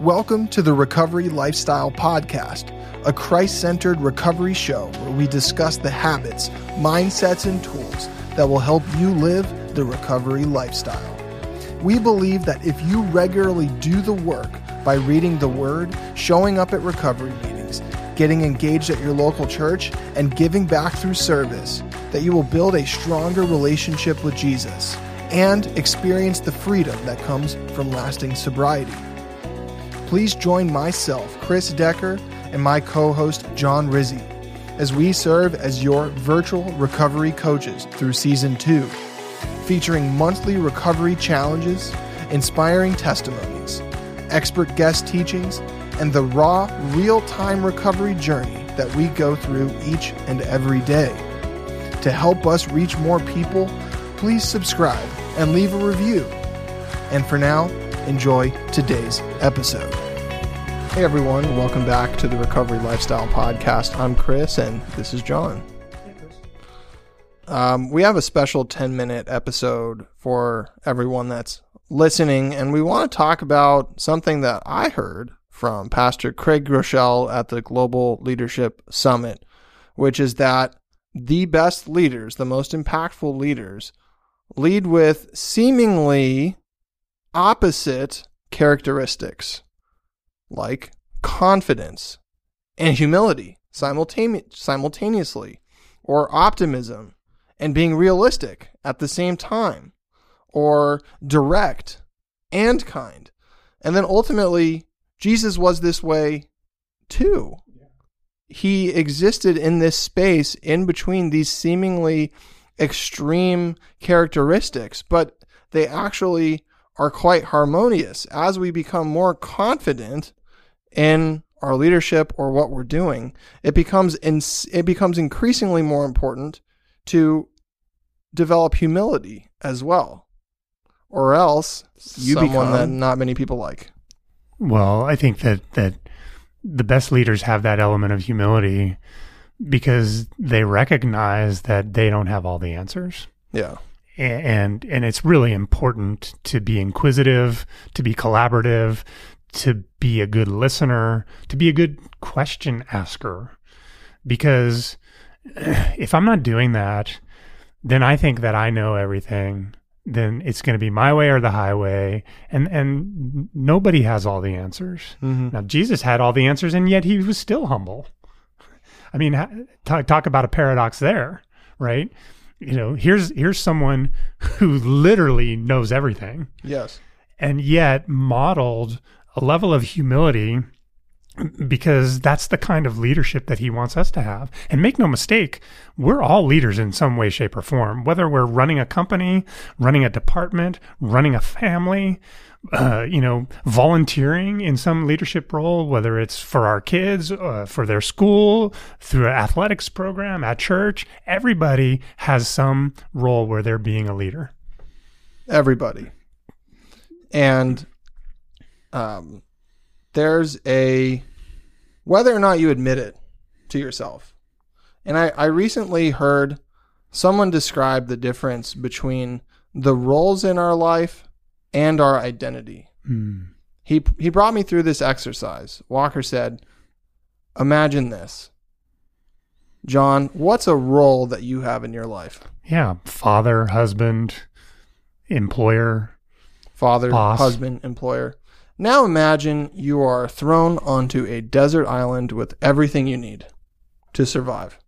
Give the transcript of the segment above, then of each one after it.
Welcome to the Recovery Lifestyle Podcast, a Christ centered recovery show where we discuss the habits, mindsets, and tools that will help you live the recovery lifestyle. We believe that if you regularly do the work by reading the Word, showing up at recovery meetings, getting engaged at your local church, and giving back through service, that you will build a stronger relationship with Jesus and experience the freedom that comes from lasting sobriety please join myself, Chris Decker, and my co host, John Rizzi, as we serve as your virtual recovery coaches through season two, featuring monthly recovery challenges, inspiring testimonies, expert guest teachings, and the raw, real time recovery journey that we go through each and every day. To help us reach more people, please subscribe and leave a review. And for now, enjoy today's episode. Hey everyone, welcome back to the Recovery Lifestyle Podcast. I'm Chris and this is John. Um, we have a special 10 minute episode for everyone that's listening, and we want to talk about something that I heard from Pastor Craig Groeschel at the Global Leadership Summit, which is that the best leaders, the most impactful leaders, lead with seemingly opposite characteristics like confidence and humility simultane- simultaneously, or optimism and being realistic at the same time, or direct and kind. And then ultimately, Jesus was this way too. He existed in this space in between these seemingly extreme characteristics, but they actually are quite harmonious. As we become more confident in our leadership or what we're doing, it becomes in, it becomes increasingly more important to develop humility as well, or else you someone become, that not many people like. Well, I think that that the best leaders have that element of humility because they recognize that they don't have all the answers. Yeah and and it's really important to be inquisitive, to be collaborative, to be a good listener, to be a good question asker. Because if I'm not doing that, then I think that I know everything. Then it's going to be my way or the highway, and and nobody has all the answers. Mm-hmm. Now Jesus had all the answers, and yet he was still humble. I mean, talk, talk about a paradox there, right? You know, here's here's someone who literally knows everything. Yes. And yet modeled a level of humility because that's the kind of leadership that he wants us to have. And make no mistake, we're all leaders in some way, shape, or form, whether we're running a company, running a department, running a family, uh, you know, volunteering in some leadership role, whether it's for our kids, uh, for their school, through an athletics program, at church, everybody has some role where they're being a leader. Everybody. And um, there's a, whether or not you admit it to yourself. And I, I recently heard someone describe the difference between the roles in our life and our identity. Mm. He he brought me through this exercise. Walker said, "Imagine this. John, what's a role that you have in your life?" Yeah, father, husband, employer, father, boss. husband, employer. Now imagine you are thrown onto a desert island with everything you need to survive,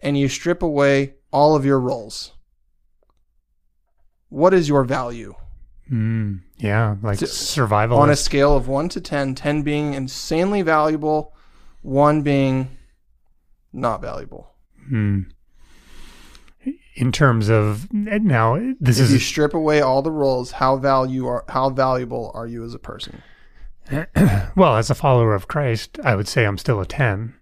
and you strip away all of your roles. What is your value? Mm, yeah, like survival. On a scale of 1 to 10, 10 being insanely valuable, 1 being not valuable. Mm. In terms of now, this if is you strip away all the roles. How value are how valuable are you as a person? well, as a follower of Christ, I would say I'm still a ten.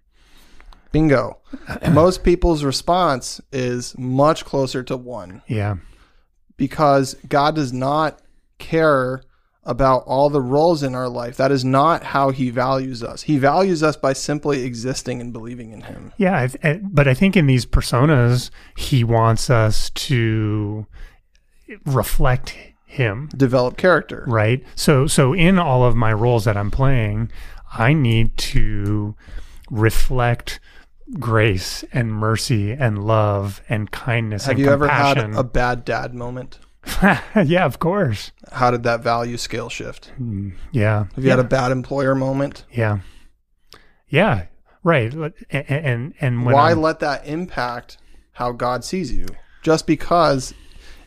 Bingo. Most people's response is much closer to one. Yeah. Because God does not care about all the roles in our life. That is not how he values us. He values us by simply existing and believing in him. Yeah, but I think in these personas, he wants us to reflect him Develop character. right so so in all of my roles that i'm playing i need to reflect grace and mercy and love and kindness Have and you ever had a bad dad moment? yeah of course How did that value scale shift? Mm, yeah Have you yeah. had a bad employer moment? yeah yeah right and and, and when Why I'm- let that impact how God sees you? Just because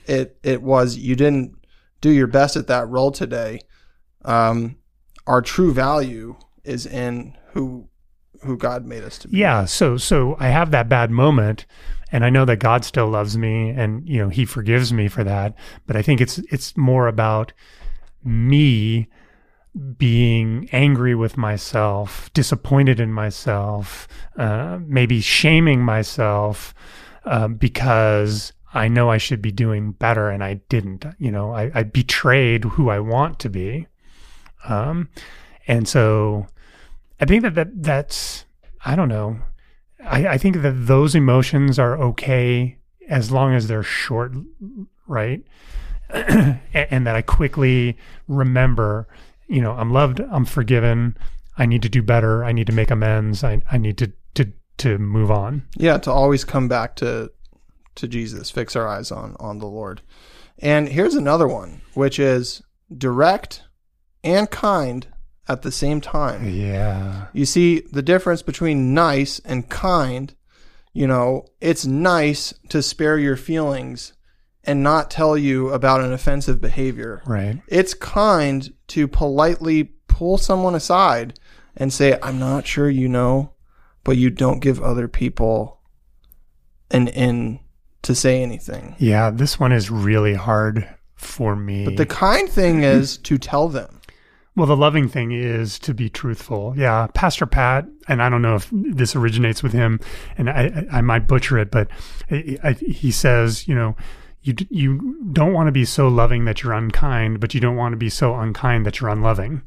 it it was you didn't do your best at that role today. Um, our true value is in who who God made us to be. yeah so so i have that bad moment and i know that god still loves me and you know he forgives me for that but i think it's it's more about me being angry with myself disappointed in myself uh, maybe shaming myself uh, because i know i should be doing better and i didn't you know i, I betrayed who i want to be um, and so I think that, that that's I don't know. I, I think that those emotions are okay as long as they're short, right? and, and that I quickly remember, you know, I'm loved, I'm forgiven, I need to do better, I need to make amends, I, I need to, to to move on. Yeah, to always come back to to Jesus, fix our eyes on on the Lord. And here's another one, which is direct and kind at the same time. Yeah. You see the difference between nice and kind. You know, it's nice to spare your feelings and not tell you about an offensive behavior. Right. It's kind to politely pull someone aside and say, I'm not sure you know, but you don't give other people an in to say anything. Yeah. This one is really hard for me. But the kind thing is to tell them. Well, the loving thing is to be truthful. Yeah, Pastor Pat, and I don't know if this originates with him, and I, I, I might butcher it, but I, I, he says, you know, you you don't want to be so loving that you're unkind, but you don't want to be so unkind that you're unloving,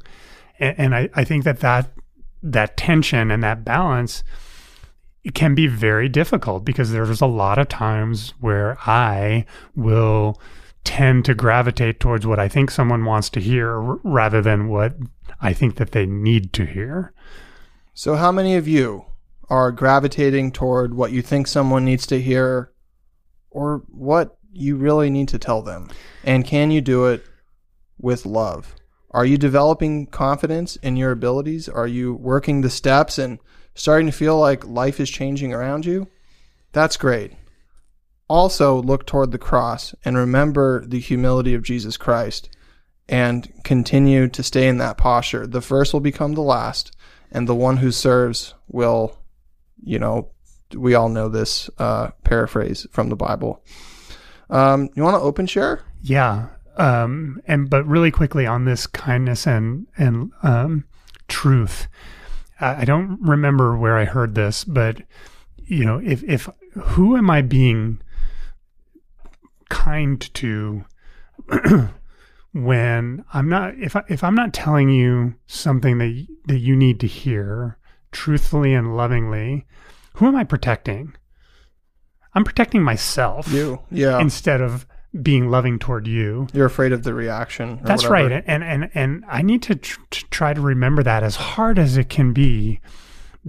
and, and I, I think that that that tension and that balance can be very difficult because there's a lot of times where I will tend to gravitate towards what I think someone wants to hear rather than what I think that they need to hear. So, how many of you are gravitating toward what you think someone needs to hear or what you really need to tell them? And can you do it with love? Are you developing confidence in your abilities? Are you working the steps and starting to feel like life is changing around you? That's great. Also, look toward the cross and remember the humility of Jesus Christ and continue to stay in that posture. The first will become the last, and the one who serves will, you know, we all know this uh, paraphrase from the Bible. Um, you want to open share? Yeah. Um, and but really quickly on this kindness and and um, truth, I, I don't remember where I heard this, but you know, if if who am I being kind to when I'm not if I, if I'm not telling you something that that you need to hear truthfully and lovingly, who am I protecting? I'm protecting myself You. Yeah. instead of being loving toward you. You're afraid of the reaction. or That's whatever. right, and and and I need to, tr- to try to remember that as hard as it can be,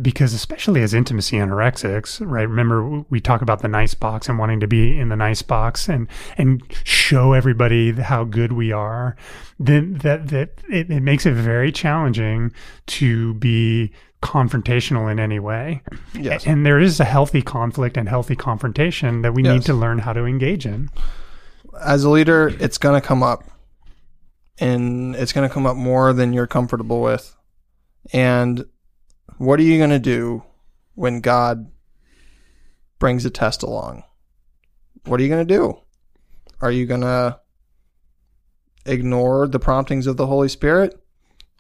because especially as intimacy anorexics, right? Remember we talk about the nice box and wanting to be in the nice box and and show everybody how good we are. Then that that it, it makes it very challenging to be confrontational in any way. Yes. And there is a healthy conflict and healthy confrontation that we need to learn how to engage in. As a leader, it's going to come up. And it's going to come up more than you're comfortable with. And what are you going to do when God brings a test along? What are you going to do? Are you going to ignore the promptings of the Holy Spirit?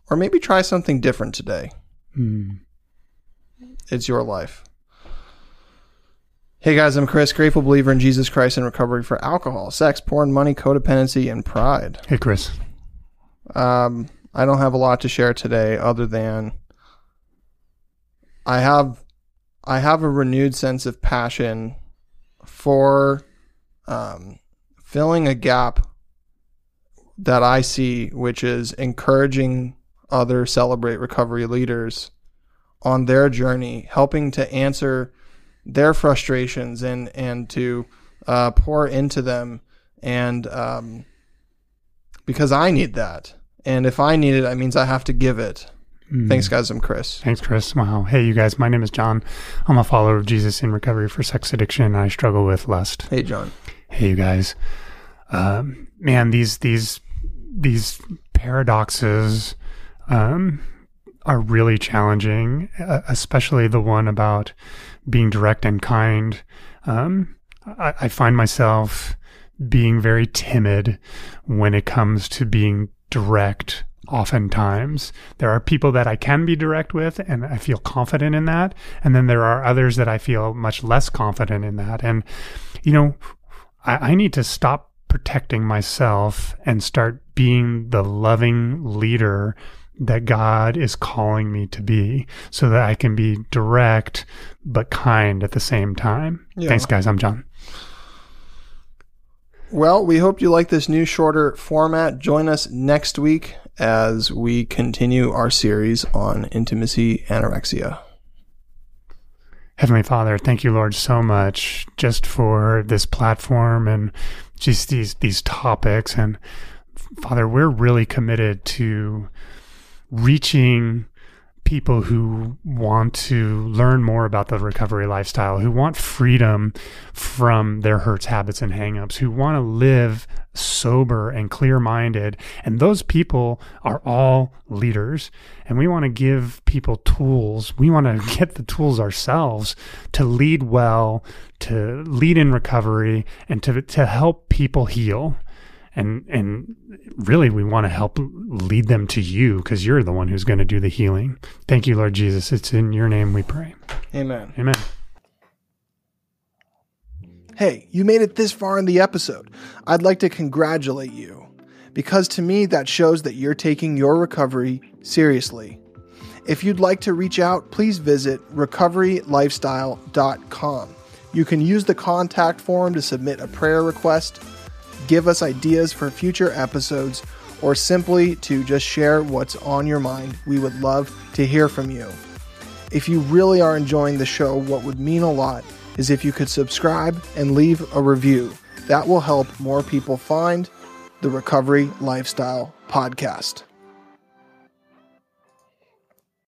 Or maybe try something different today? Hmm. It's your life. Hey guys, I'm Chris, grateful believer in Jesus Christ and recovery for alcohol, sex, porn, money, codependency, and pride. Hey, Chris. Um, I don't have a lot to share today other than I have I have a renewed sense of passion for um, filling a gap that I see, which is encouraging other celebrate recovery leaders on their journey, helping to answer their frustrations and and to uh, pour into them, and um, because I need that, and if I need it, that means I have to give it. Mm. Thanks, guys. I'm Chris. Thanks, Chris. Wow. Hey, you guys. My name is John. I'm a follower of Jesus in recovery for sex addiction. I struggle with lust. Hey, John. Hey, you guys. Um, man, these these these paradoxes um, are really challenging, uh, especially the one about being direct and kind. Um, I, I find myself being very timid when it comes to being direct oftentimes there are people that I can be direct with and I feel confident in that and then there are others that I feel much less confident in that and you know I, I need to stop protecting myself and start being the loving leader that God is calling me to be so that I can be direct but kind at the same time. Yeah. Thanks guys, I'm John. Well, we hope you like this new shorter format. Join us next week as we continue our series on intimacy anorexia. Heavenly Father, thank you, Lord, so much just for this platform and just these these topics. And Father, we're really committed to reaching people who want to learn more about the recovery lifestyle, who want freedom from their hurts, habits, and hangups, who want to live sober and clear minded. And those people are all leaders. And we want to give people tools. We want to get the tools ourselves to lead well, to lead in recovery, and to, to help people heal and and really we want to help lead them to you because you're the one who's going to do the healing thank you lord jesus it's in your name we pray Amen. amen Hey, you made it this far in the episode. I'd like to congratulate you because to me that shows that you're taking your recovery seriously. If you'd like to reach out, please visit recoverylifestyle.com. You can use the contact form to submit a prayer request, give us ideas for future episodes, or simply to just share what's on your mind. We would love to hear from you. If you really are enjoying the show, what would mean a lot is if you could subscribe and leave a review. That will help more people find the Recovery Lifestyle Podcast.